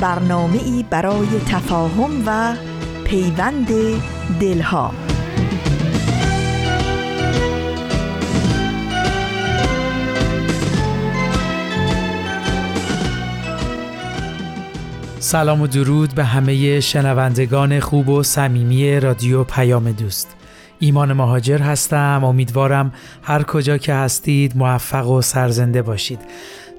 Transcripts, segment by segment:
برنامه ای برای تفاهم و پیوند دلها. سلام و درود به همه شنوندگان خوب و صمیمی رادیو پیام دوست. ایمان مهاجر هستم. امیدوارم هر کجا که هستید موفق و سرزنده باشید.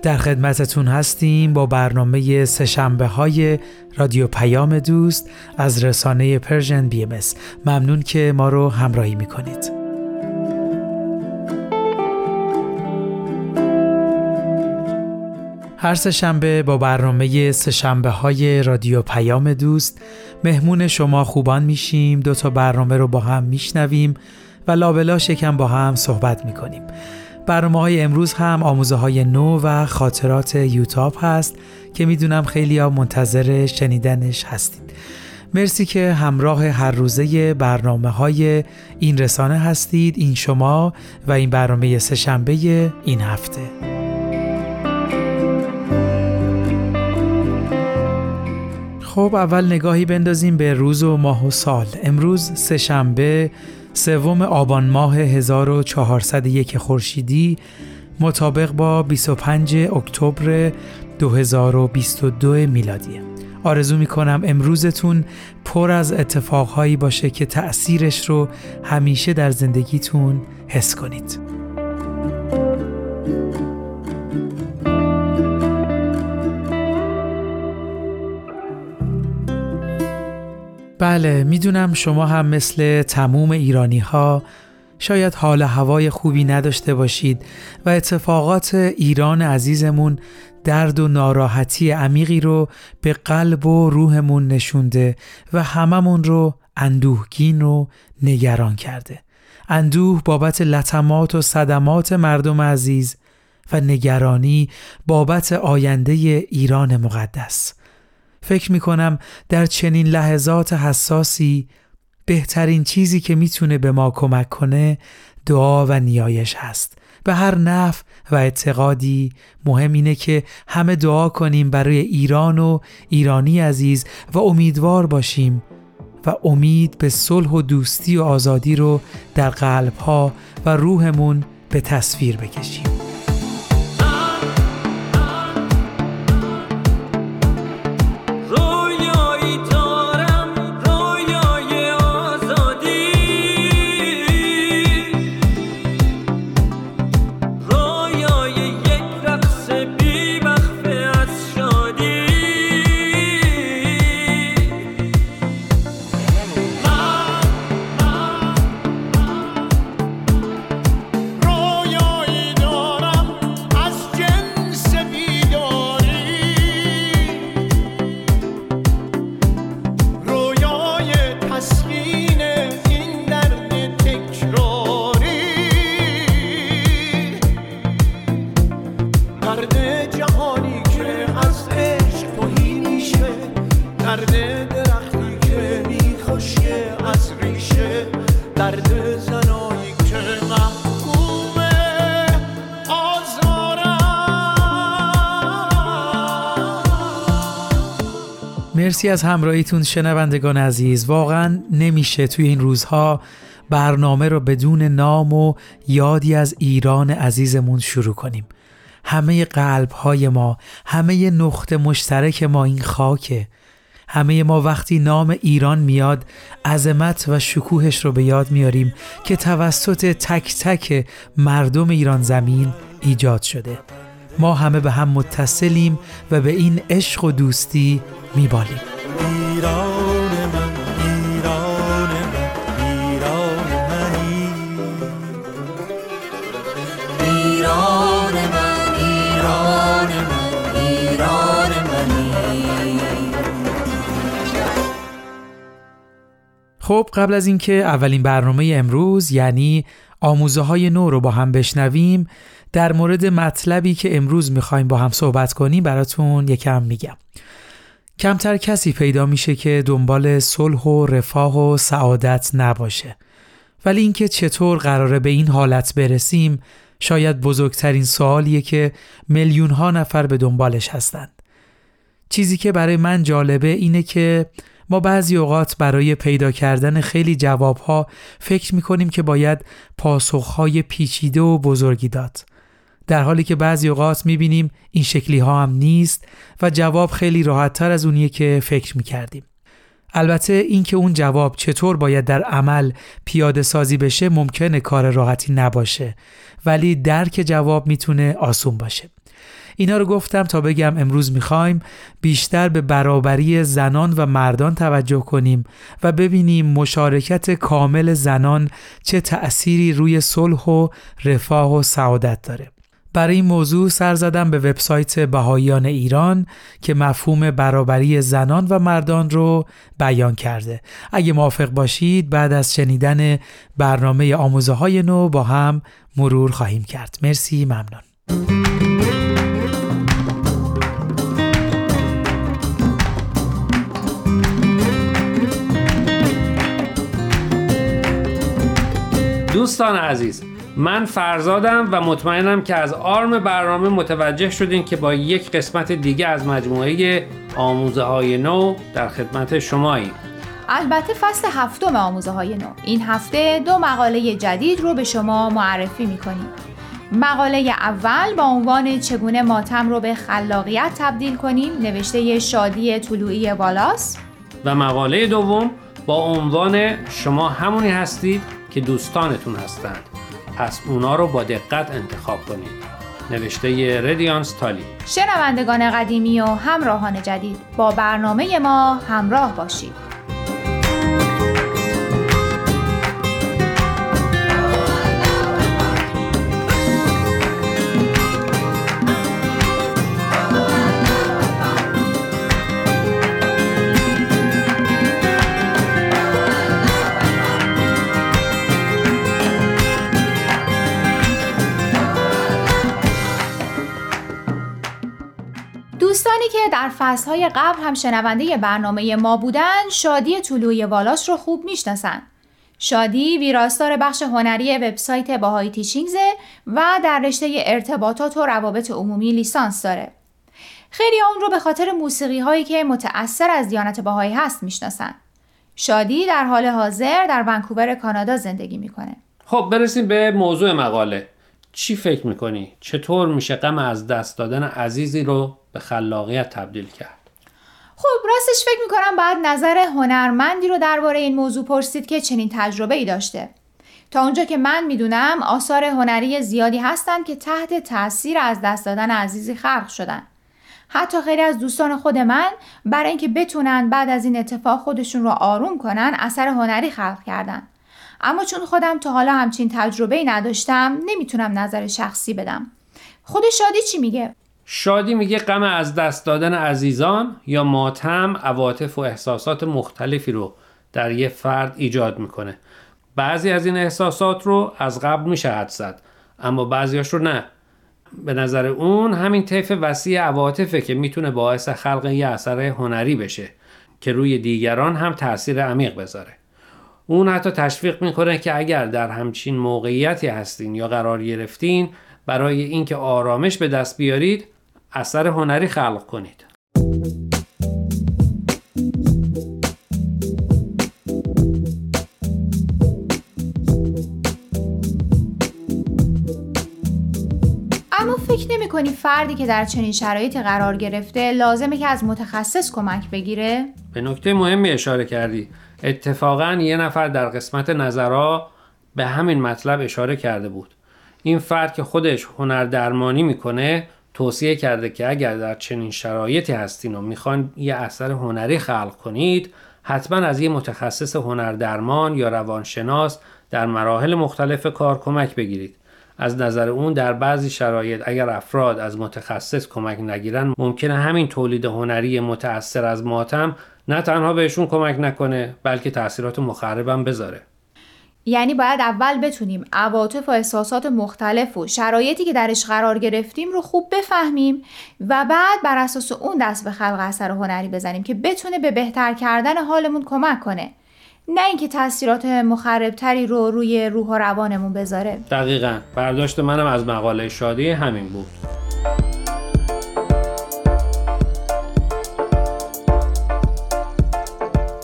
در خدمتتون هستیم با برنامه سه‌شنبه های رادیو پیام دوست از رسانه Persian BMS ممنون که ما رو همراهی می‌کنید. هر سه‌شنبه با برنامه سه‌شنبه های رادیو پیام دوست مهمون شما خوبان میشیم. دو تا برنامه رو با هم میشنویم و لابلاش هم با هم صحبت می‌کنیم. برنامه های امروز هم آموزه های نو و خاطرات یوتاب هست که می‌دونم خیلی ها منتظر شنیدنش هستید. مرسی که همراه هر روزه برنامه های این رسانه هستید این شما و این برنامه سهشنبه این هفته. خب اول نگاهی بندازیم به روز و ماه و سال. امروز سهشنبه سوم آبان ماه 1401 خورشیدی مطابق با 25 اکتبر 2022 میلادی آرزو می کنم امروزتون پر از اتفاقهایی باشه که تأثیرش رو همیشه در زندگیتون حس کنید. بله می‌دونم شما هم مثل تموم ایرانی ها شاید حال هوای خوبی نداشته باشید و اتفاقات ایران عزیزمون درد و ناراحتی عمیقی رو به قلب و روحمون نشونده و هممون رو اندوهگین و نگران کرده. اندوه بابت لطمات و صدمات مردم عزیز و نگرانی بابت آینده ایران مقدس. فکر می کنم در چنین لحظات حساسی بهترین چیزی که می‌تونه به ما کمک کنه دعا و نیایش هست. به هر نف و اعتقادی مهم اینه که همه دعا کنیم برای ایران و ایرانی عزیز و امیدوار باشیم و امید به صلح و دوستی و آزادی رو در قلبها و روحمون به تصویر بکشیم. مرسی از همراهیتون شنوندگان عزیز. واقعا نمیشه توی این روزها برنامه رو بدون نام و یادی از ایران عزیزمون شروع کنیم. همه قلب های ما همه نقطه مشترک ما این خاکه. همه ما وقتی نام ایران میاد عظمت و شکوهش رو به یاد میاریم که توسط تک تک مردم ایران زمین ایجاد شده. ما همه به هم متصلیم و به این عشق و دوستی میبالیم. من ایران من ایران منی. ایران من ایران من ایران خب قبل از اینکه اولین برنامه امروز یعنی آموزه های نو رو با هم بشنویم در مورد مطلبی که امروز می‌خوایم با هم صحبت کنیم براتون یکم میگم. کمتر کسی پیدا میشه که دنبال صلح و رفاه و سعادت نباشه ولی اینکه چطور قراره به این حالت برسیم شاید بزرگترین سوالیه که میلیون ها نفر به دنبالش هستند چیزی که برای من جالبه اینه که ما بعضی اوقات برای پیدا کردن خیلی جوابها فکر می‌کنیم که باید پاسخهای پیچیده و بزرگی داد. در حالی که بعضی اوقات می‌بینیم این شکلی ها هم نیست و جواب خیلی راحت تر از اونیه که فکر می‌کردیم. البته اینکه اون جواب چطور باید در عمل پیاده سازی بشه ممکنه کار راحتی نباشه ولی درک جواب می‌تونه آسون باشه. اینا رو گفتم تا بگم امروز می‌خوایم بیشتر به برابری زنان و مردان توجه کنیم و ببینیم مشارکت کامل زنان چه تأثیری روی صلح و رفاه و سعادت داره. برای این موضوع سر زدم به وبسایت بهاییان ایران که مفهوم برابری زنان و مردان رو بیان کرده. اگه موافق باشید بعد از شنیدن برنامه آموزه های نو با هم مرور خواهیم کرد. مرسی ممنون. دوستان عزیز من فرزادم و مطمئنم که از آرم برنامه متوجه شدین که با یک قسمت دیگه از مجموعه آموزه های نو در خدمت شماییم. البته فصل هفتم آموزه های نو. این هفته دو مقاله جدید رو به شما معرفی می‌کنیم. مقاله اول با عنوان چگونه ماتم رو به خلاقیت تبدیل کنیم نوشته شادی طلوعی والاس. و مقاله دوم با عنوان شما همونی هستید که دوستانتون هستند. پس اونا رو با دقت انتخاب کنید. نوشته ردیانس تالی شنوندگان قدیمی و همراهان جدید با برنامه ما همراه باشید. در فصلهای قبل هم شنونده برنامه ما بودن شادی طلوعی والاس رو خوب می‌شناسن. شادی ویراستار بخش هنری وبسایت باهای تیچینگزه و در رشته ارتباطات و روابط عمومی لیسانس داره. خیلی اون رو به خاطر موسیقی هایی که متأثر از دیانت باهایی هست می‌شناسن. شادی در حال حاضر در ونکوور کانادا زندگی می‌کنه. خب برسیم به موضوع مقاله. چی فکر می‌کنی؟ چطور میشه غم از دست دادن عزیزی رو به خلاقیت تبدیل کرد؟ خب راستش فکر می‌کنم بعد نظر هنرمندی رو درباره این موضوع پرسید که چنین تجربه ای داشته. تا اونجا که من می‌دونم آثار هنری زیادی هستند که تحت تاثیر از دست دادن عزیزی خلق شدن. حتی خیلی از دوستان خود من برای اینکه بتونن بعد از این اتفاق خودشون رو آروم کنن اثر هنری خلق کردن. اما چون خودم تا حالا همچین تجربه ای نداشتم نمی‌تونم نظر شخصی بدم خود شادی چی میگه؟ شادی میگه غم از دست دادن عزیزان یا ماتم عواطف و احساسات مختلفی رو در یه فرد ایجاد می‌کنه. بعضی از این احساسات رو از قبل میشه حد زد اما بعضیاش رو نه. به نظر اون همین طیف وسیع عواطفه که می‌تونه باعث خلق یه اثر هنری بشه که روی دیگران هم تاثیر عمیق بذاره. اون حتی تشویق می‌کنه که اگر در همچین موقعیتی هستین یا قرار گرفتین برای اینکه آرامش به دست بیارید اثر هنری خلق کنید. اما فکر نمی کنی فردی که در چنین شرایطی قرار گرفته لازمه که از متخصص کمک بگیره؟ به نکته مهمی اشاره کردی. اتفاقا یه نفر در قسمت نظرها به همین مطلب اشاره کرده بود. این فرد که خودش هنر درمانی می‌کنه توصیه کرده که اگر در چنین شرایطی هستین و می‌خوان یه اثر هنری خلق کنید حتما از یه متخصص هنر درمان یا روانشناس در مراحل مختلف کار کمک بگیرید. از نظر اون در بعضی شرایط اگر افراد از متخصص کمک نگیرن ممکنه همین تولید هنری متأثر از ماتم نه تنها بهشون کمک نکنه بلکه تاثیرات مخربم بذاره. یعنی باید اول بتونیم عواطف و احساسات مختلف و شرایطی که درش قرار گرفتیم رو خوب بفهمیم و بعد بر اساس اون دست به خلق اثر هنری بزنیم که بتونه به بهتر کردن حالمون کمک کنه. نه اینکه تاثیرات مخربتری رو روی روح و روانمون بذاره. دقیقا. برداشت منم از مقاله شادی همین بود.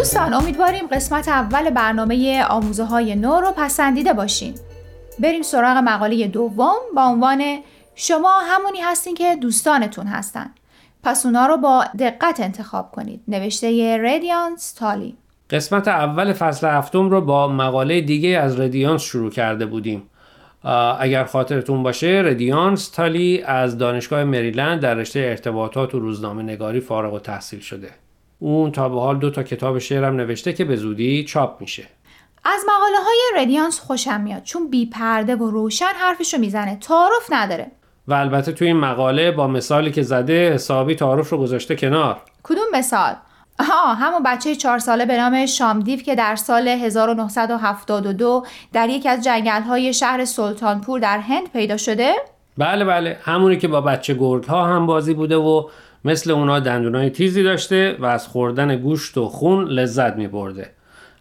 دوستان امیدواریم قسمت اول برنامه آموزه های نو رو پسندیده باشین. بریم سراغ مقاله دوم با عنوان شما همونی هستین که دوستانتون هستن. پس اونا رو با دقت انتخاب کنید. نوشته ردیانس تالی قسمت اول فصل هفتم رو با مقاله دیگه از ردیانس شروع کرده بودیم. اگر خاطرتون باشه ردیانس تالی از دانشگاه مریلند در رشته ارتباطات و روزنامه نگاری فارغ و تحصیل شده. اون تا به حال دو تا کتاب شعرم نوشته که به زودی چاپ میشه. از مقاله های ردیانس خوشم میاد چون بی پرده و روشن حرفشو می‌زنه. تعارف نداره. و البته توی این مقاله با مثالی که زده حسابی تعارف رو گذاشته کنار. کدوم مثال؟ آها همون بچه چهار ساله به نام شامدیف که در سال 1972 در یکی از جنگل های شهر سلطانپور در هند پیدا شده؟ بله بله. همونی که با بچه گرگ ها هم بازی بوده و مثل اونا دندونای تیزی داشته و از خوردن گوشت و خون لذت می برده.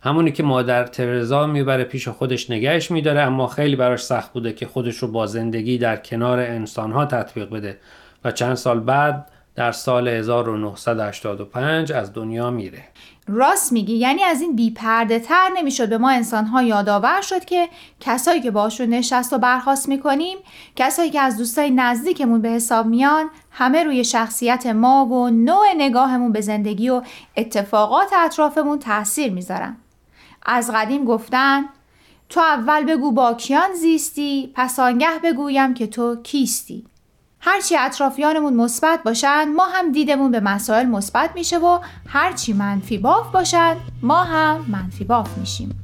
همونی که مادر ترزا می‌بره پیش خودش نگهش میداره اما خیلی براش سخت بوده که خودش رو با زندگی در کنار انسانها تطبیق بده و چند سال بعد در سال 1985 از دنیا میره راست میگی؟ یعنی از این بیپرده تر نمی‌شد به ما انسان ها یادآور شد که کسایی که باشون نشست و برخواست می‌کنیم کسایی که از دوستای نزدیکمون به حساب میان همه روی شخصیت ما و نوع نگاهمون به زندگی و اتفاقات اطرافمون تاثیر می‌ذارن. از قدیم گفتن تو اول بگو با کیان زیستی پس آنگه بگویم که تو کیستی. هرچی اطرافیانمون مثبت باشن ما هم دیدمون به مسائل مثبت میشه و هرچی منفی باف باشن ما هم منفی باف میشیم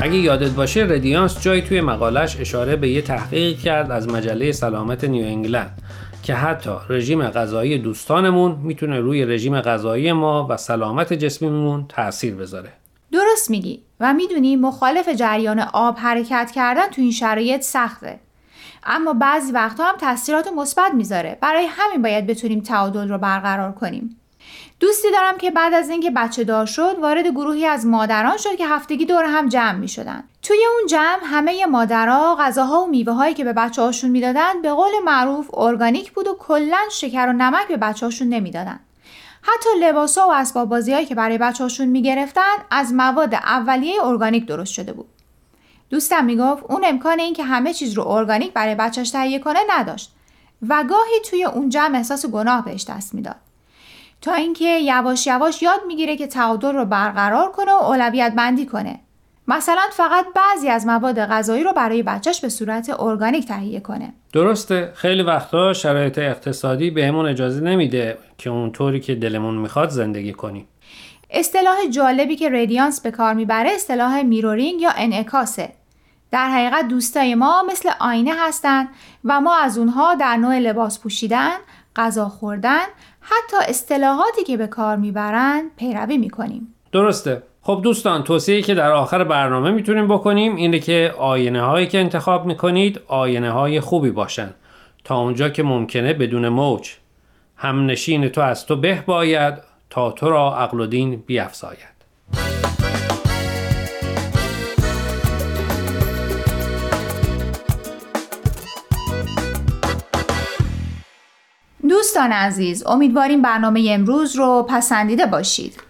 اگه یادت باشه ردیانس جایی توی مقالش اشاره به یه تحقیق کرد از مجله سلامت نیو انگلند که حتی رژیم غذایی دوستانمون می‌تونه روی رژیم غذایی ما و سلامت جسمیمون تاثیر بذاره. درست میگی و می‌دونی مخالف جریان آب حرکت کردن تو این شرایط سخته. اما بعضی وقتها هم تاثیرات مثبت می‌ذاره. برای همین باید بتونیم تعادل رو برقرار کنیم. دوستی دارم که بعد از اینکه بچه دار شد وارد گروهی از مادران شد که هفتگی دور هم جمع می شدن. توی اون جمع همه مادرها غذاها و میوه هایی که به بچه هاشون می‌دادن به قول معروف ارگانیک بود و کلا شکر و نمک به بچه هاشون نمی‌دادن. حتی لباسا و اسباب بازی هایی که برای بچه هاشون می‌گرفتن از مواد اولیه ارگانیک درست شده بود. دوستم می‌گفت اون امکان این که همه چیز رو ارگانیک برای بچهش تهیه کنه نداشت و گاهی توی اون جمع احساس گناه بهش دست می‌داد. تا اینکه یواش یواش یاد می‌گیره که تعادل رو برقرار کنه و اولویت بندی کنه مثلا فقط بعضی از مواد غذایی رو برای بچهش به صورت ارگانیک تهیه کنه. درسته. خیلی وقتا شرایط اقتصادی بهمون اجازه نمیده که اونطوری که دلمون می‌خواد زندگی کنیم. اصطلاح جالبی که ردیانس به کار می‌بره اصطلاح میرورینگ یا انعکاسه. در حقیقت دوستای ما مثل آینه هستند و ما از اونها در نوع لباس پوشیدن، غذا خوردن حتی اصطلاحاتی که به کار می‌برن پیروی می‌کنیم. درسته. خب دوستان توصیه که در آخر برنامه می‌تونیم بکنیم اینه که آینه هایی که انتخاب می‌کنید آینه های خوبی باشن. تا اونجا که ممکنه بدون موج. همنشین تو از تو به باید تا تو را عقل و دین بیافزاید دوستان عزیز امیدواریم برنامه امروز رو پسندیده باشید.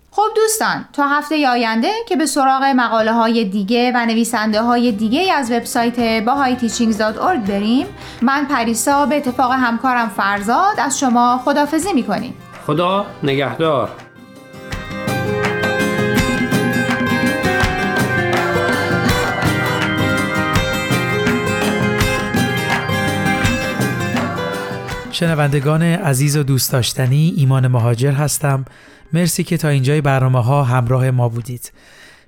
خب دوستان تا هفته آینده که به سراغ مقاله های دیگه و نویسنده های دیگه از وبسایت bahayteachings.org بریم من پریسا به اتفاق همکارم فرزاد از شما خدافزی می‌کنیم. خدا نگهدار. شنوندگان عزیز و دوست داشتنی ایمان مهاجر هستم. مرسی که تا اینجای برنامه ها همراه ما بودید.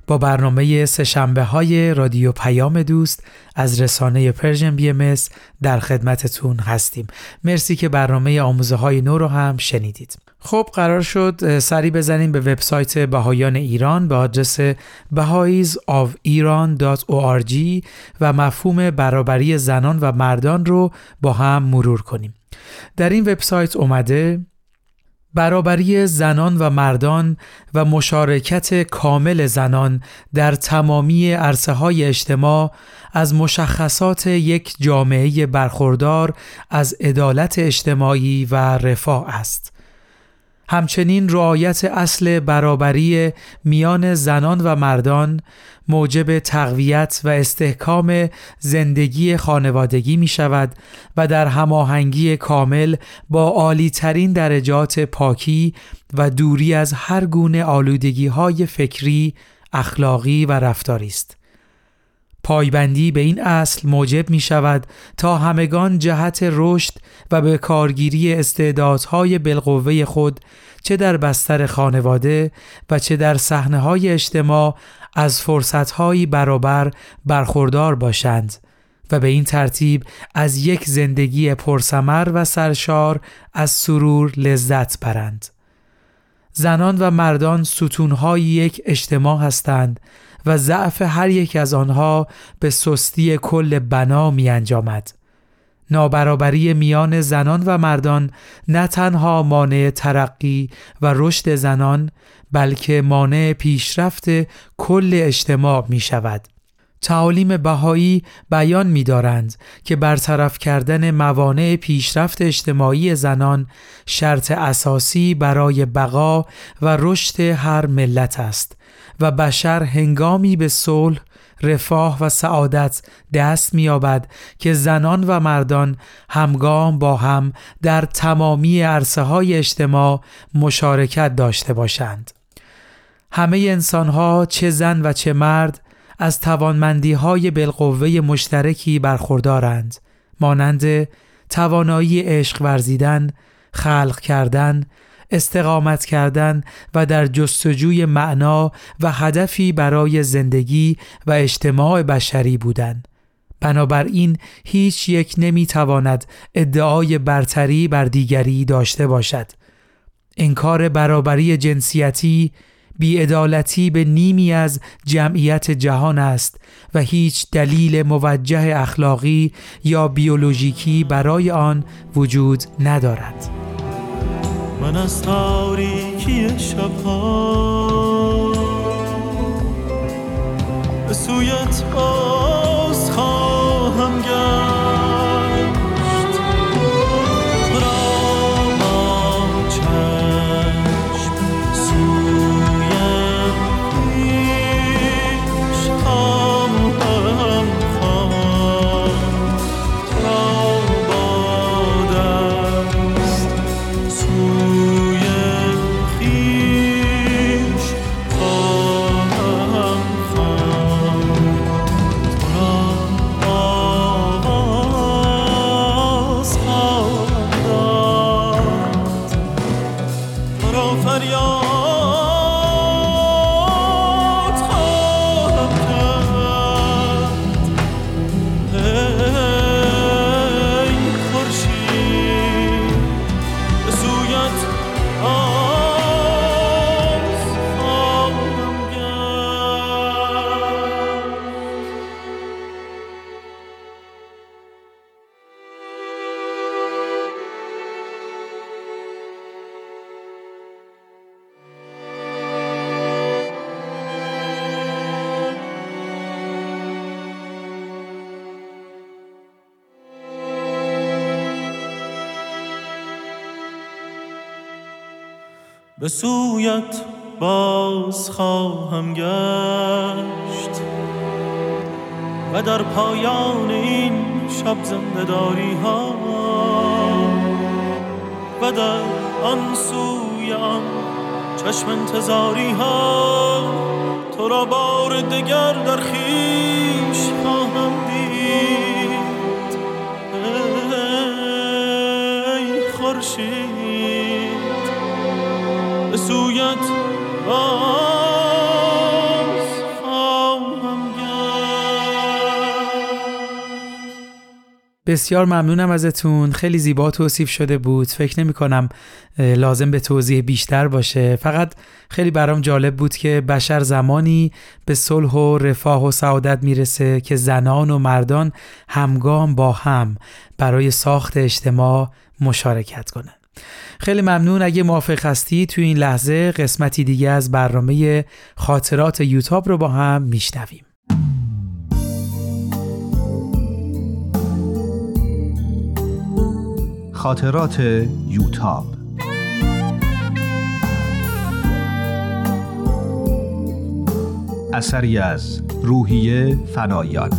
با برنامه سهشنبه های رادیو پیام دوست از رسانه پرژن بی ام در خدمتتون هستیم. مرسی که برنامه آموزه های نو رو هم شنیدید. خب قرار شد سری بزنیم به وبسایت بهایان ایران به آدرس bahaisofiran.org و مفهوم برابری زنان و مردان رو با هم مرور کنیم. در این وبسایت اومده برابری زنان و مردان و مشارکت کامل زنان در تمامی عرصه های اجتماع از مشخصات یک جامعه برخوردار از عدالت اجتماعی و رفاه است. همچنین رعایت اصل برابری میان زنان و مردان موجب تقویت و استحکام زندگی خانوادگی می شود و در هماهنگی کامل با عالی ترین درجات پاکی و دوری از هر گونه آلودگی های فکری، اخلاقی و رفتاری است. پایبندی به این اصل موجب می شود تا همگان جهت رشد و به کارگیری استعدادهای بالقوه خود چه در بستر خانواده و چه در صحنه های اجتماع از فرصتهایی برابر برخوردار باشند و به این ترتیب از یک زندگی پرسمر و سرشار از سرور لذت برند. زنان و مردان ستونهای یک اجتماع هستند و ضعف هر یک از آنها به سستی کل بنا می انجامد. نابرابری میان زنان و مردان نه تنها مانع ترقی و رشد زنان بلکه مانع پیشرفت کل اجتماع می شود. تعالیم بهایی بیان می دارند که برطرف کردن موانع پیشرفت اجتماعی زنان شرط اساسی برای بقا و رشد هر ملت است و بشر هنگامی به صلح رفاه و سعادت دست میابد که زنان و مردان همگام با هم در تمامی عرصه های اجتماع مشارکت داشته باشند. همه انسانها چه زن و چه مرد از توانمندی های بالقوه مشترکی برخوردارند مانند توانایی عشق ورزیدن، خلق کردن، استقامت کردن و در جستجوی معنا و هدفی برای زندگی و اجتماع بشری بودن. بنابراین هیچ یک نمی‌تواند ادعای برتری بر دیگری داشته باشد. انکار برابری جنسیتی بیعدالتی به نیمی از جمعیت جهان است و هیچ دلیل موجه اخلاقی یا بیولوژیکی برای آن وجود ندارد. من از تاریکی شبها به سویت سویت باز خواهم گشت و در پایان این شب زندداری ها و در آن سوی آن چشم انتظاری ها تو را بار دگر در خیش خواهم دید. ای خورشید بسیار ممنونم ازتون. خیلی زیبا توصیف شده بود. فکر نمی کنم لازم به توضیح بیشتر باشه. فقط خیلی برام جالب بود که بشر زمانی به صلح و رفاه و سعادت می‌رسه که زنان و مردان همگام با هم برای ساخت اجتماع مشارکت کنن خیلی ممنون. اگه موافق هستی تو این لحظه قسمتی دیگه از برنامه خاطرات یوتاب رو با هم میشنویم. خاطرات یوتاب. اثری از روحیه فنایان.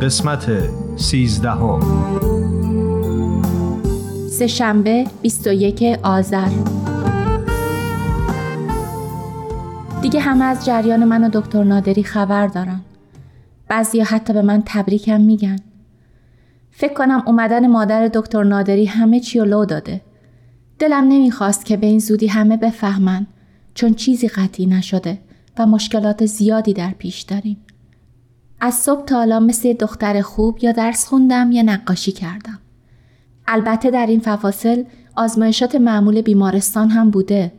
قسمت سیزدهم. سه شنبه 21 آذر. دیگه همه از جریان من و دکتر نادری خبر دارن. بعضی حتی به من تبریکم میگن فکر کنم اومدن مادر دکتر نادری همه چی رو لو داده دلم نمی‌خواست که به این زودی همه بفهمن چون چیزی قطعی نشده و مشکلات زیادی در پیش داریم از صبح تا حالا مثل دختر خوب یا درس خوندم یا نقاشی کردم. البته در این فواصل آزمایشات معمول بیمارستان هم بوده.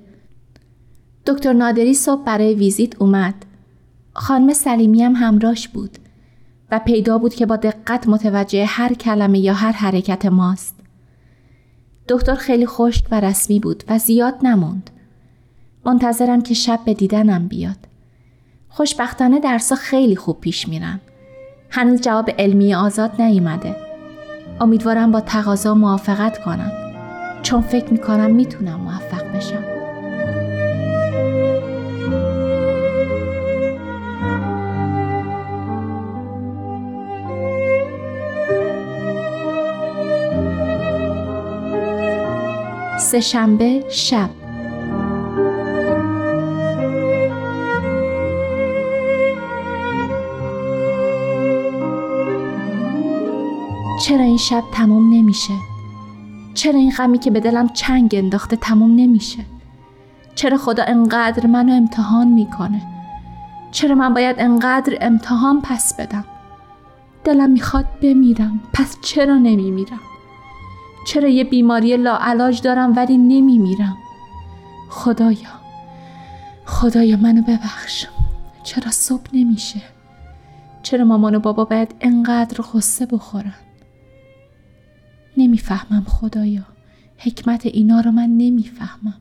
دکتر نادری صبح برای ویزیت اومد. خانم سلیمی هم همراش بود و پیدا بود که با دقت متوجه هر کلمه یا هر حرکت ماست. دکتر خیلی خشک و رسمی بود و زیاد نموند. منتظرم که شب به دیدنم بیاد. خوشبختانه درسا خیلی خوب پیش میرن. هنوز جواب علمی آزاد نیومده. امیدوارم با تقاضا موافقت کنم چون فکر می‌کنم می‌تونم موفق بشم. سه شنبه شب چرا این شب تموم نمیشه؟ چرا این غمی که به دلم چنگ انداخته تموم نمیشه؟ چرا خدا انقدر منو امتحان می‌کنه؟ چرا من باید انقدر امتحان پس بدم؟ دلم می‌خواد بمیرم پس چرا نمیمیرم؟ چرا یه بیماری لاعلاج دارم ولی نمیمیرم؟ خدایا خدایا منو ببخش چرا صبح نمیشه؟ چرا مامان و بابا باید انقدر غصه بخورن؟ نمی‌فهمم خدایا حکمت اینا رو من نمی‌فهمم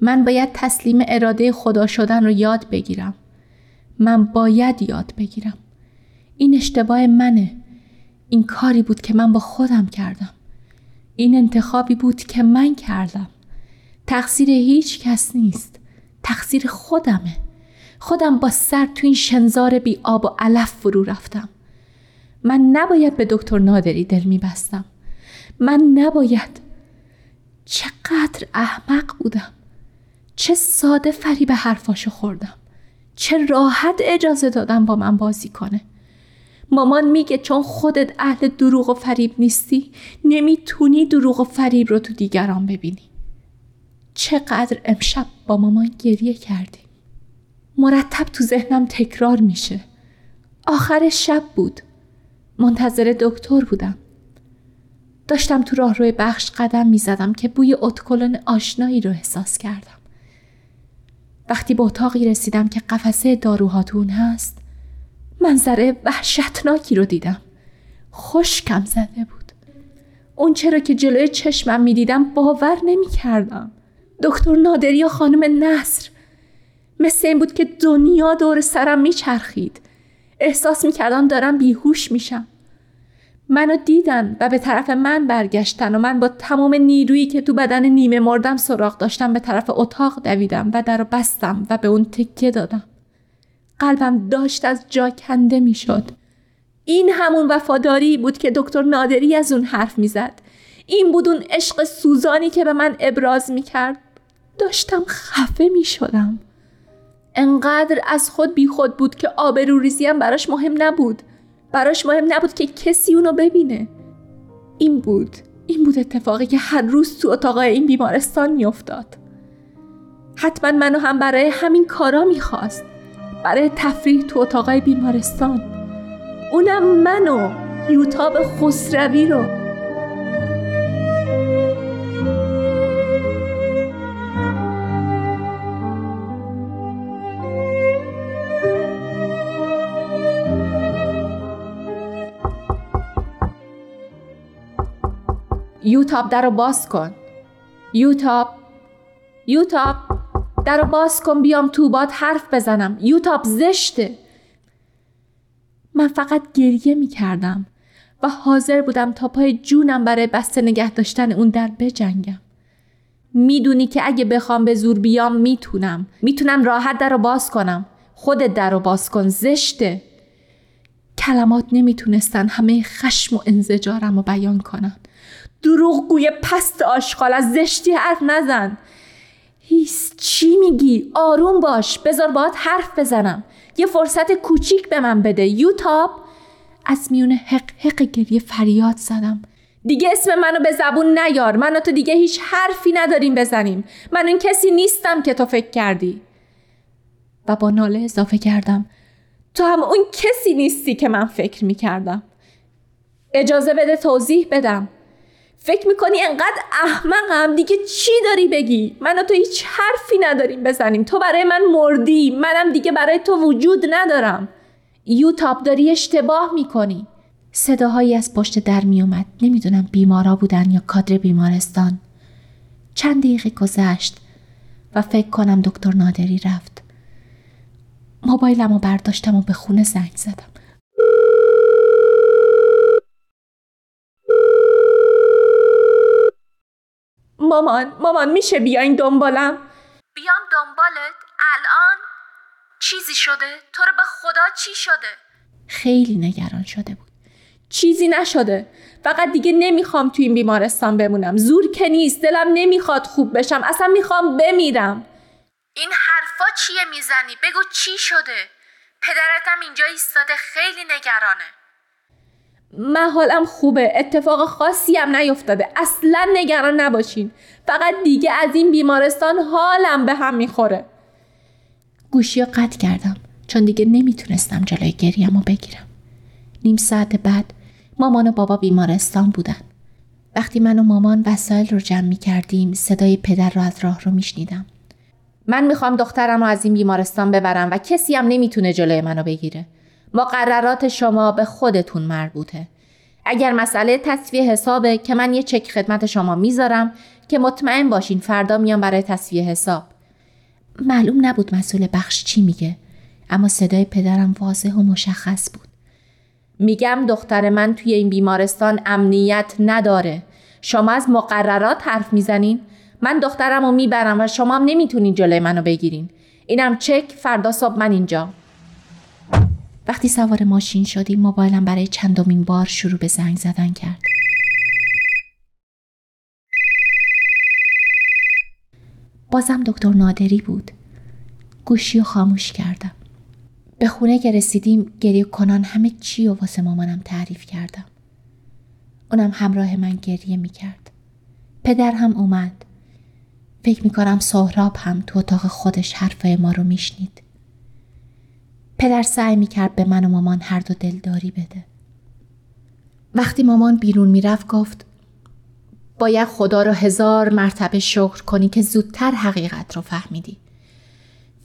من باید تسلیم اراده خدا شدن رو یاد بگیرم من باید یاد بگیرم این اشتباه منه این کاری بود که من با خودم کردم. این انتخابی بود که من کردم. تقصیر هیچ کس نیست. تقصیر خودمه. خودم با سر تو این شنزار بی آب و علف فرو رفتم. من نباید به دکتر نادری دل میبستم. من نباید. چقدر احمق بودم. چه ساده فری به حرفاشو خوردم. چه راحت اجازه دادم با من بازی کنه. مامان میگه چون خودت اهل دروغ و فریب نیستی نمی‌تونی دروغ و فریب رو تو دیگران ببینی. چقدر امشب با مامان گریه کردیم. مرتب تو ذهنم تکرار میشه. آخر شب بود. منتظر دکتر بودم. داشتم تو راه روی بخش قدم می زدم که بوی اتکلون آشنایی رو احساس کردم. وقتی به اتاقی رسیدم که قفسه داروهاتون هست منظره وحشتناکی رو دیدم. خوشکم زده بود. اون چرا که جلوی چشمم می دیدم باور نمی کردم دکتر نادری و خانم نصر. مثل این بود که دنیا دور سرم می چرخید احساس می کردم دارم بیهوش میشم. منو دیدن و به طرف من برگشتن و من با تمام نیرویی که تو بدن نیمه مردم سراغ داشتم به طرف اتاق دویدم و در بستم و به اون تکیه دادم. قلبم داشت از جا کنده می‌شد. این همون وفاداری بود که دکتر نادری از اون حرف می‌زد. این بود اون عشق سوزانی که به من ابراز می‌کرد. داشتم خفه می‌شدم. انقدر از خود بی خود بود که آبروریزی هم براش مهم نبود. براش مهم نبود که کسی اونو ببینه. این بود. این بود اتفاقی که هر روز تو اتاقای این بیمارستان میافتاد. حتما منو هم برای همین کارا می‌خواست. برای تفریح تو اتاقای بیمارستان. اونم منو یوتاب خسروی رو. یوتاب در رو باز کن. یوتاب. یوتاب. در باز کن بیام تو باد حرف بزنم. یوتاب زشته. من فقط گریه می کردم و حاضر بودم تا پای جونم برای بسته نگه داشتن اون در بجنگم. می‌دونی که اگه بخوام به زور بیام می‌تونم. می‌تونم راحت در رو باز کنم. خودت در رو باز کن زشته. کلمات نمی‌تونستن همه خشم و انزجارم رو بیان کنن. دروغگوی پست آشغال از زشتی حرف نزن. هیس چی میگی؟ آروم باش بذار باید حرف بزنم. یه فرصت کوچیک به من بده یوتاب. از میون حق حق گریه فریاد زدم. دیگه اسم منو به زبون نیار منو تو دیگه هیچ حرفی نداریم بزنیم. من اون کسی نیستم که تو فکر کردی. و با ناله اضافه کردم. تو هم اون کسی نیستی که من فکر می‌کردم. اجازه بده توضیح بدم. فکر می‌کنی انقدر احمقم دیگه چی داری بگی؟ من و تو هیچ حرفی نداریم بزنیم. تو برای من مردی. منم دیگه برای تو وجود ندارم. یوتاب داری اشتباه می‌کنی. صداهایی از پشت در میومد نمی‌دونم بیمارا بودن یا کادر بیمارستان. چند دقیقه گذشت و فکر کنم دکتر نادری رفت. موبایلم رو برداشتم و به خونه زنگ زدم. مامان مامان میشه بیاین دنبالم. بیام دنبالت. الان چیزی شده؟ تو رو به خدا چی شده؟ خیلی نگران شده بود. چیزی نشده. فقط دیگه نمی‌خوام تو این بیمارستان بمونم. زور که نیست. دلم نمی‌خواد خوب بشم. اصلا می‌خوام بمیرم. این حرفا چیه می‌زنی؟ بگو چی شده؟ پدرتم اینجا ایستاده. خیلی نگرانه. من خوبه اتفاق خاصی هم نیفتاده. اصلا نگران نباشین. فقط دیگه از این بیمارستان حالم به هم می‌خوره. گوشی رو قطع کردم. چون دیگه نمی‌تونستم جلوی گریم رو بگیرم. نیم ساعت بعد مامان و بابا بیمارستان بودن. وقتی من و مامان وسایل رو جمع می کردیم صدای پدر رو از راه رو میشنیدم. من می‌خوام دخترم رو از این بیمارستان ببرم و کسی هم نمی‌تونه جلوی منو بگیره. مقررات شما به خودتون مربوطه. اگر مسئله تصفیه حسابه که من یه چک خدمت شما می‌ذارم که مطمئن باشین فردا میام برای تصفیه حساب. معلوم نبود مسئول بخش چی میگه اما صدای پدرم واضح و مشخص بود. میگم دختر من توی این بیمارستان امنیت نداره. شما از مقررات حرف می‌زنین؟ من دخترم رو می‌برم و شما هم نمی‌تونین جلوی منو بگیرین. اینم چک فردا صبح من اینجا. وقتی سوار ماشین شدیم موبایلم برای چندمین بار شروع به زنگ زدن کرد. بازم دکتر نادری بود. گوشی رو خاموش کردم. به خونه که رسیدیم گریه کنان همه چی و واسه مامانم تعریف کردم. اونم همراه من گریه می‌کرد. پدر هم اومد. فکر می‌کنم سهراب هم تو اتاق خودش حرفای ما رو میشنید. پدر سعی می‌کرد به من و مامان هر دو دلداری بده. وقتی مامان بیرون می‌رفت گفت باید خدا رو هزار مرتبه شکر کنی که زودتر حقیقت رو فهمیدی.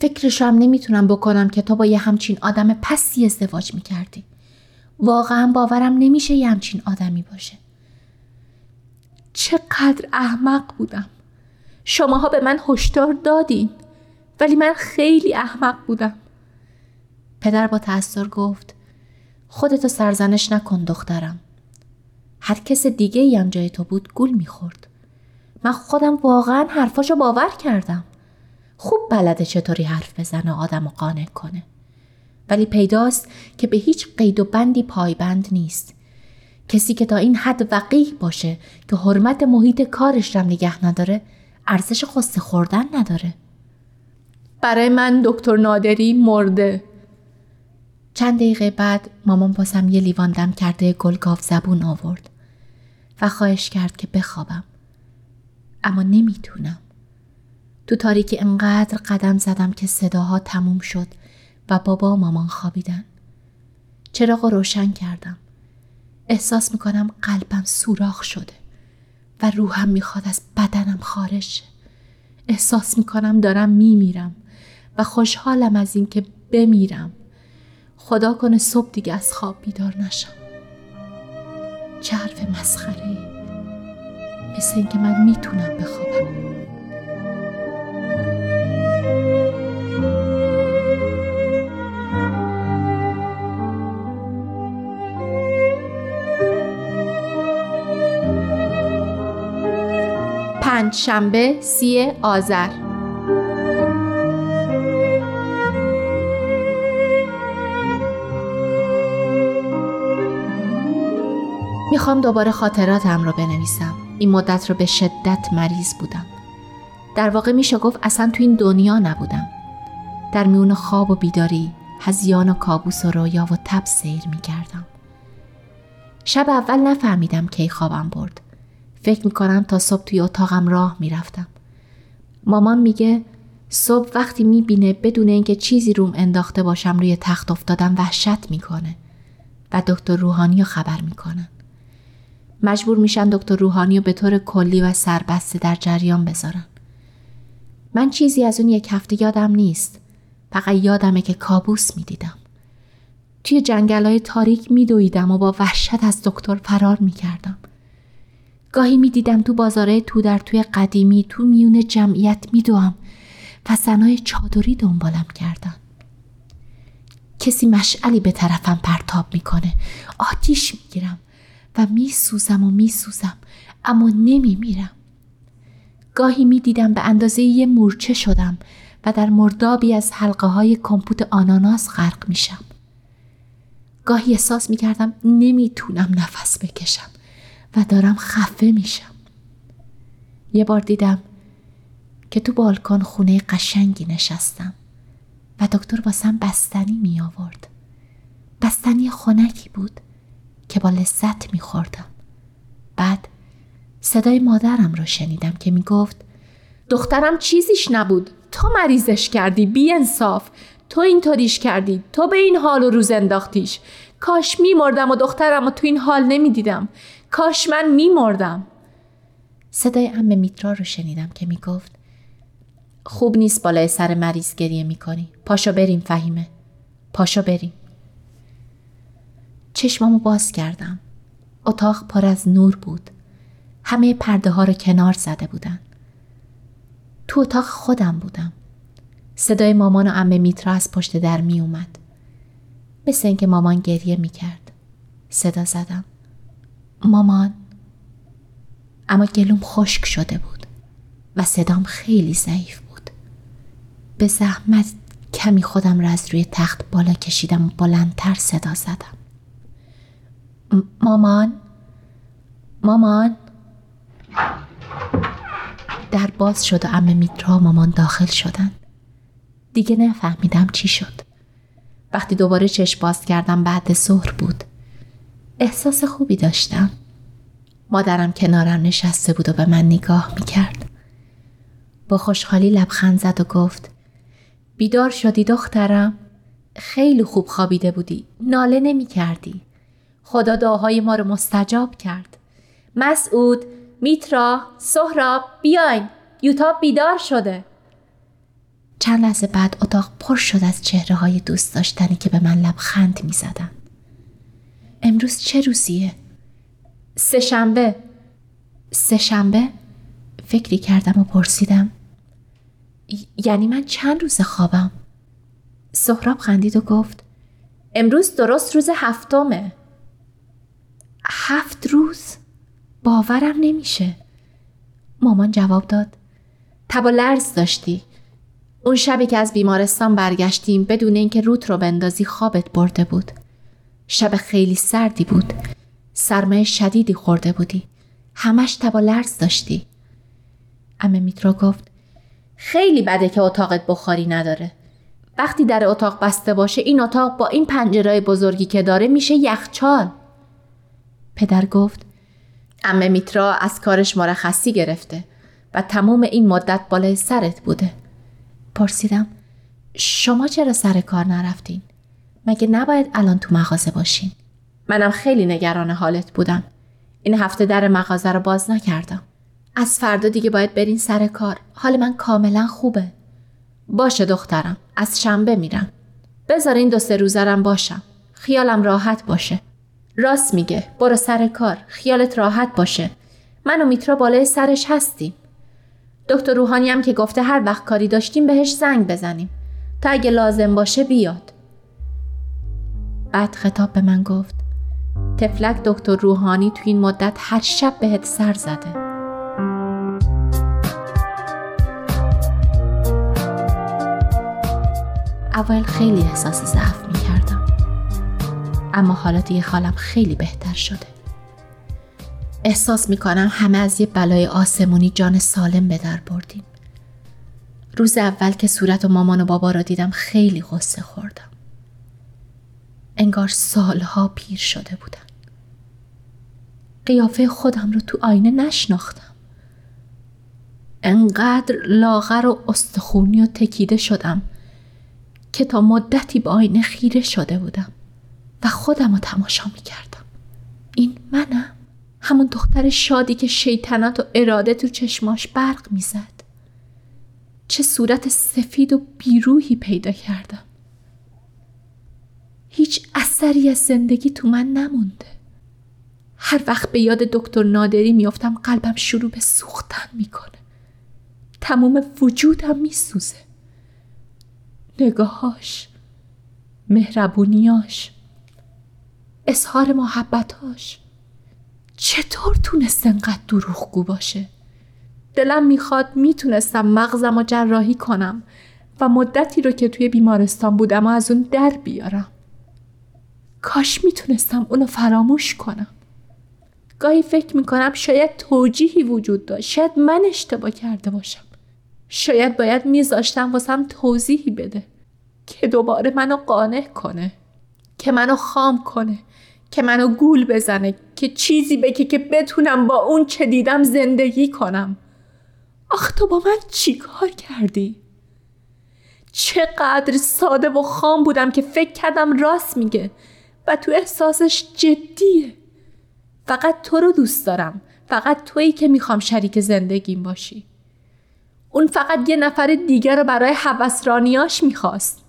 فکرشو هم نمی‌تونم بکنم که تو با یه همچین آدم پسی ازدواج می‌کردی. واقعا باورم نمیشه یه همچین آدمی باشه. چقدر احمق بودم. شماها به من هشدار دادین ولی من خیلی احمق بودم. پدر با تأثیر گفت خودتو سرزنش نکن دخترم. هر کس دیگه ای هم جای تو بود گول می‌خورد. من خودم واقعا حرفاشو باور کردم. خوب بلده چطوری حرف بزنه آدم و قانع کنه. ولی پیداست که به هیچ قید و بندی پایبند نیست. کسی که تا این حد وقیح باشه که حرمت محیط کارش رم نگه نداره ارزش خسته خوردن نداره. برای من دکتر نادری مرده. چند دقیقه بعد مامان بازم یه لیوان دم کرده گلگاف زبون آورد و خواهش کرد که بخوابم. اما نمی‌تونم. تو تاریکی انقدر قدم زدم که صداها تموم شد و بابا و مامان خوابیدن. چراغ روشن کردم. احساس می‌کنم قلبم سوراخ شده و روحم می‌خواد از بدنم خارج احساس می‌کنم دارم میمیرم و خوشحالم از اینکه بمیرم. خدا کنه صبح دیگه از خواب بیدار نشم. چه حرف مسخره. مثل اینکه من می‌تونم بخوابم. پنج شنبه سی آذر. می‌خوام دوباره خاطراتم رو بنویسم. این مدت رو به شدت مریض بودم. در واقع میشه گفت اصلا تو این دنیا نبودم. در میون خواب و بیداری هزیان و کابوس و رویا و تب سیر می‌کردم. شب اول نفهمیدم کی خوابم برد. فکر می‌کنم تا صبح توی اتاقم راه می‌رفتم. مامان میگه صبح وقتی می‌بینه بدون اینکه چیزی روم انداخته باشم روی تخت افتادم وحشت می‌کنه و دکتر روحانی رو خبر می‌کنن مجبور میشن دکتر روحانی رو به طور کلی و سربسته در جریان بذارن. من چیزی از اون یک هفته یادم نیست. فقط یادمه که کابوس می‌دیدم. توی جنگل های تاریک میدویدم و با وحشت از دکتر فرار می‌کردم. گاهی می‌دیدم تو بازاره تو در توی قدیمی تو میون جمعیت میدوم و زنای چادری دنبالم کردن. کسی مشعلی به طرفم پرتاب می‌کنه. آتیش می‌گیرم. و میسوزم و میسوزم اما نمیمیرم. گاهی می‌دیدم به اندازه یه مورچه شدم و در مردابی از حلقه های کمپوت آناناس غرق میشم. گاهی احساس می‌کردم نمی‌تونم نفس بکشم و دارم خفه میشم. یه بار دیدم که تو بالکن خونه قشنگی نشستم و دکتر واسم بستنی می آورد بستنی خنکی بود. که با لذت می خوردم بعد صدای مادرم رو شنیدم که می گفت دخترم چیزیش نبود. تو مریضش کردی بی انصاف. تو اینطوریش کردی. تو به این حال و روز انداختیش. کاش میمردم و دخترم رو تو این حال نمی‌دیدم. کاش من میمردم. صدای ام میترا رو شنیدم که می‌گفت خوب نیست بالای سر مریض گریه می‌کنی. پاشو بریم فهیمه. پاشو بریم. چشمامو باز کردم. اتاق پر از نور بود. همه پرده ها رو کنار زده بودن. تو اتاق خودم بودم. صدای مامان و ام میترا از پشت در می اومد مثل اینکه مامان گریه می کرد صدا زدم. مامان. اما گلوم خشک شده بود و صدام خیلی ضعیف بود. به زحمت کمی خودم را از روی تخت بالا کشیدم و بلندتر صدا زدم. مامان. مامان. در باز شد و ام میترا مامان داخل شدن دیگه نفهمیدم چی شد. وقتی دوباره چشم باز کردم بعد ظهر بود. احساس خوبی داشتم. مادرم کنارم نشسته بود و به من نگاه می‌کرد. با خوشحالی لبخند زد و گفت بیدار شدی دخترم. خیلی خوب خوابیده بودی. ناله نمی کردی خدا دعاهای ما رو مستجاب کرد. مسعود میترا سهراب بیاین. یوتاب بیدار شده. چند لحظه بعد اتاق پر شد از چهره های دوست داشتنی که به من لبخند می زدن. امروز چه روزیه؟ سهشنبه سهشنبه فکری کردم و پرسیدم. یعنی من چند روز خوابم؟ سهراب خندید و گفت امروز درست روز هفتمه. هفت روز باورم نمیشه. مامان جواب داد. تب لرز داشتی. اون شبی که از بیمارستان برگشتیم بدون اینکه روت رو بندازی خوابت برده بود. شب خیلی سردی بود. سرمایه شدیدی خورده بودی. همش تب لرز داشتی. امه میترا گفت خیلی بده که اتاقت بخاری نداره. وقتی در اتاق بسته باشه این اتاق با این پنجرهای بزرگی که داره میشه یخچال. پدر گفت امه میترا از کارش مرخصی گرفته و تمام این مدت بالای سرت بوده پرسیدم شما چرا سر کار نرفتین؟ مگه نباید الان تو مغازه باشین؟ منم خیلی نگران حالت بودم. این هفته در مغازه رو باز نکردم. از فردا دیگه باید برین سر کار. حال من کاملا خوبه. باشه دخترم. از شنبه میرم. بذار این دو سه روزرم باشم. خیالم راحت باشه. راست میگه. برو سر کار. خیالت راحت باشه. من و میترا بالای سرش هستیم. دکتر روحانی هم که گفته هر وقت کاری داشتیم بهش زنگ بزنیم تا اگه لازم باشه بیاد بعد خطاب به من گفت تفلک دکتر روحانی تو این مدت هر شب بهت سر زده اول خیلی احساس ضعف اما حالا دیگه حالم خیلی بهتر شده احساس می‌کنم همه از یه بلای آسمونی جان سالم به در بردیم. روز اول که صورت و مامان و بابا را دیدم خیلی غصه خوردم. انگار سالها پیر شده بودن. قیافه خودم رو تو آینه نشناختم. انقدر لاغر و استخونی و تکیده شدم که تا مدتی به آینه خیره شده بودم و خودم رو تماشا می کردم. این منم. همون دختر شادی که شیطنت و اراده تو چشماش برق می‌زد. چه صورت سفید و بیروهی پیدا کردم. هیچ اثری از زندگی تو من نمونده. هر وقت به یاد دکتر نادری میافتم قلبم شروع به سوختن می‌کنه. تمام وجودم میسوزه. نگاهاش مهربونیاش. اظهار محبتاش چطور تونست انقدر دروغگو باشه؟ دلم می‌خواد می‌تونستم مغزم رو جراحی کنم و مدتی رو که توی بیمارستان بودم و از اون در بیارم. کاش می‌تونستم اونو فراموش کنم. گاهی فکر می‌کنم شاید توجیهی وجود داشت. شاید من اشتباه کرده باشم. شاید باید میذاشتم واسم توضیحی بده که دوباره منو قانع کنه. که منو خام کنه. که منو گول بزنه که چیزی بگه که بتونم با اون چه دیدم زندگی کنم. آخ تو با من چیکار کردی؟ چقدر ساده و خام بودم که فکر کردم راست میگه و تو احساسش جدیه. فقط تو رو دوست دارم. فقط تویی که می‌خوام شریک زندگیم باشی. اون فقط یه نفر دیگر رو برای حوسرانیاش می‌خواست.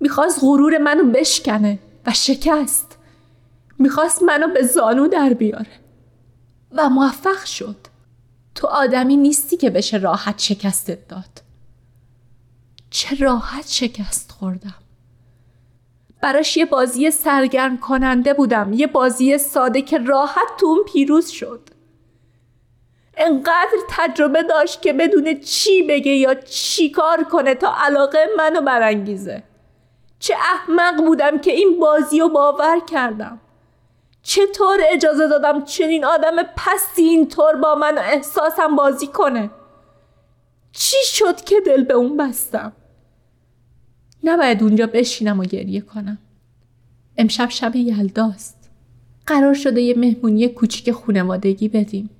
می‌خواست غرور منو بشکنه و شکست. می‌خواست منو به زانو در بیاره. و موفق شد. تو آدمی نیستی که بشه راحت شکستت داد. چه راحت شکست خوردم. براش یه بازی سرگرم کننده بودم. یه بازی ساده که راحت تو اون پیروز شد. انقدر تجربه داشت که بدون چی بگه یا چی کار کنه تا علاقه منو برانگیزه. چه احمق بودم که این بازی رو باور کردم. چطور اجازه دادم چنین آدم پستی اینطور با من احساسم بازی کنه؟ چی شد که دل به اون بستم؟ نباید اونجا بشینم و گریه کنم. امشب شب یلداست. قرار شده یه مهمونی کوچیک خونوادگی بدیم.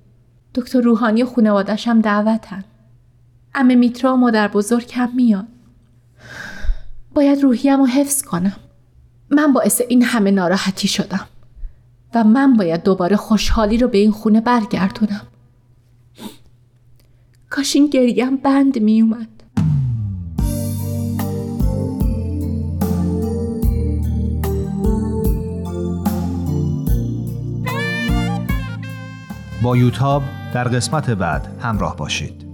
دکتر روحانی و خونوادش هم دعوتن. امه میترا و مادر بزرگ هم میاد باید روحیم رو حفظ کنم. من باعث این همه ناراحتی شدم. و من باید دوباره خوشحالی رو به این خونه برگردونم. کاش این گریم بند می اومد. با یوتاب در قسمت بعد همراه باشید.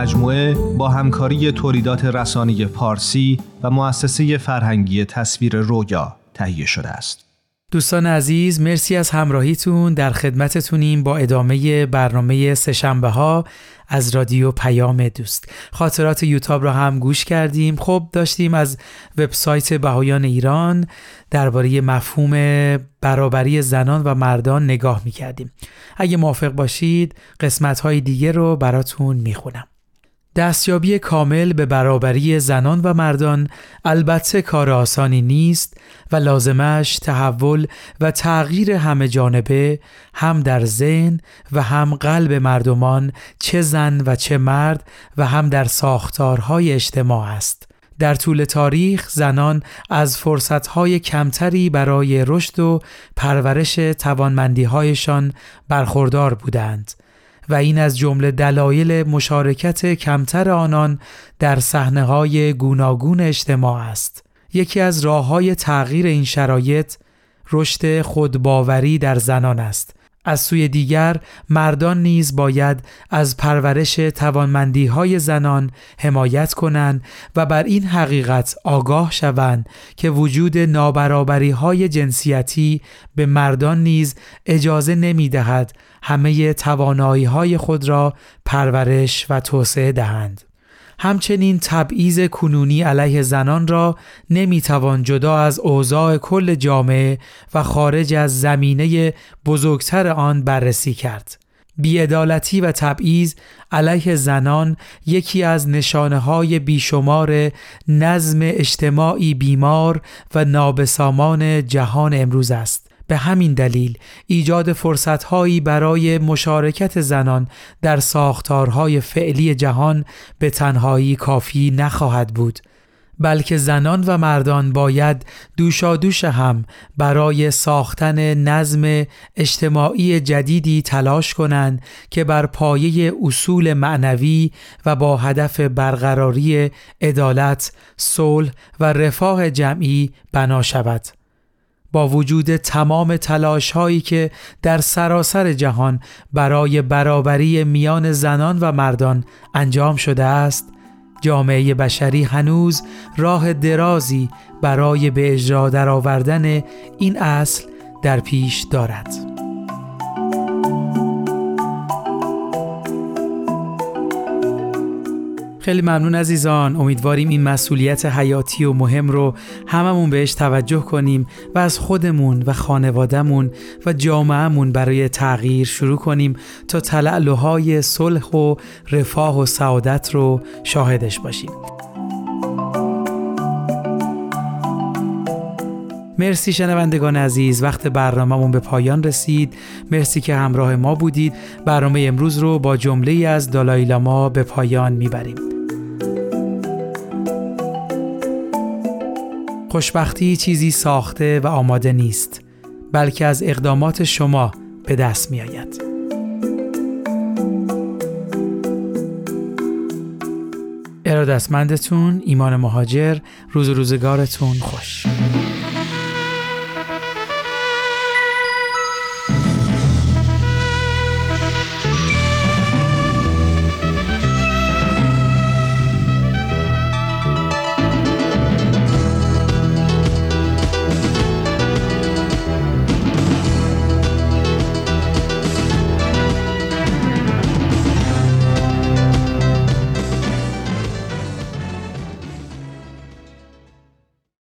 مجموعه با همکاری تولیدات رسانی پارسی و مؤسسه فرهنگی تصویر رویا تهیه شده است. دوستان عزیز مرسی از همراهیتون در خدمتتونیم با ادامه برنامه سشنبه ها از رادیو پیام دوست خاطرات یوتاب را هم گوش کردیم خب داشتیم از وبسایت بهایان ایران درباره مفهوم برابری زنان و مردان نگاه می کردیم اگه موافق باشید قسمت های دیگه رو براتون می خونم. دستیابی کامل به برابری زنان و مردان البته کار آسانی نیست و لازمش تحول و تغییر همه جانبه هم در ذهن و هم قلب مردمان چه زن و چه مرد و هم در ساختارهای اجتماع است. در طول تاریخ زنان از فرصتهای کمتری برای رشد و پرورش توانمندیهایشان برخوردار بودند و این از جمله دلایل مشارکت کمتر آنان در صحنه های گوناگون اجتماع است. یکی از راه های تغییر این شرایط رشد خودباوری در زنان است. از سوی دیگر مردان نیز باید از پرورش توانمندی های زنان حمایت کنند و بر این حقیقت آگاه شوند که وجود نابرابری های جنسیتی به مردان نیز اجازه نمی دهد همه توانایی های خود را پرورش و توسعه دهند. همچنین تبعیض کنونی علیه زنان را نمی‌توان جدا از اوضاع کل جامعه و خارج از زمینه بزرگتر آن بررسی کرد. بیعدالتی و تبعیض علیه زنان یکی از نشانه های بیشمار نظم اجتماعی بیمار و نابسامان جهان امروز است. به همین دلیل ایجاد فرصتهایی برای مشارکت زنان در ساختارهای فعلی جهان به تنهایی کافی نخواهد بود بلکه زنان و مردان باید دوشادوش هم برای ساختن نظم اجتماعی جدیدی تلاش کنند که بر پایه اصول معنوی و با هدف برقراری عدالت، صلح و رفاه جمعی بنا شود. با وجود تمام تلاش هایی که در سراسر جهان برای برابری میان زنان و مردان انجام شده است جامعه بشری هنوز راه درازی برای به اجرا درآوردن این اصل در پیش دارد. خیلی ممنون عزیزان. امیدواریم این مسئولیت حیاتی و مهم رو هممون بهش توجه کنیم و از خودمون و خانوادهمون و جامعهمون برای تغییر شروع کنیم تا تلعلوهای صلح و رفاه و سعادت رو شاهدش باشیم. مرسی شنوندگان عزیز وقت برنامهمون به پایان رسید. مرسی که همراه ما بودید. برنامه امروز رو با جمله از دالایلاما به پایان می‌بریم. خوشبختی چیزی ساخته و آماده نیست بلکه از اقدامات شما به دست می آید. ارادتمندتون ایمان مهاجر روز روزگارتون خوش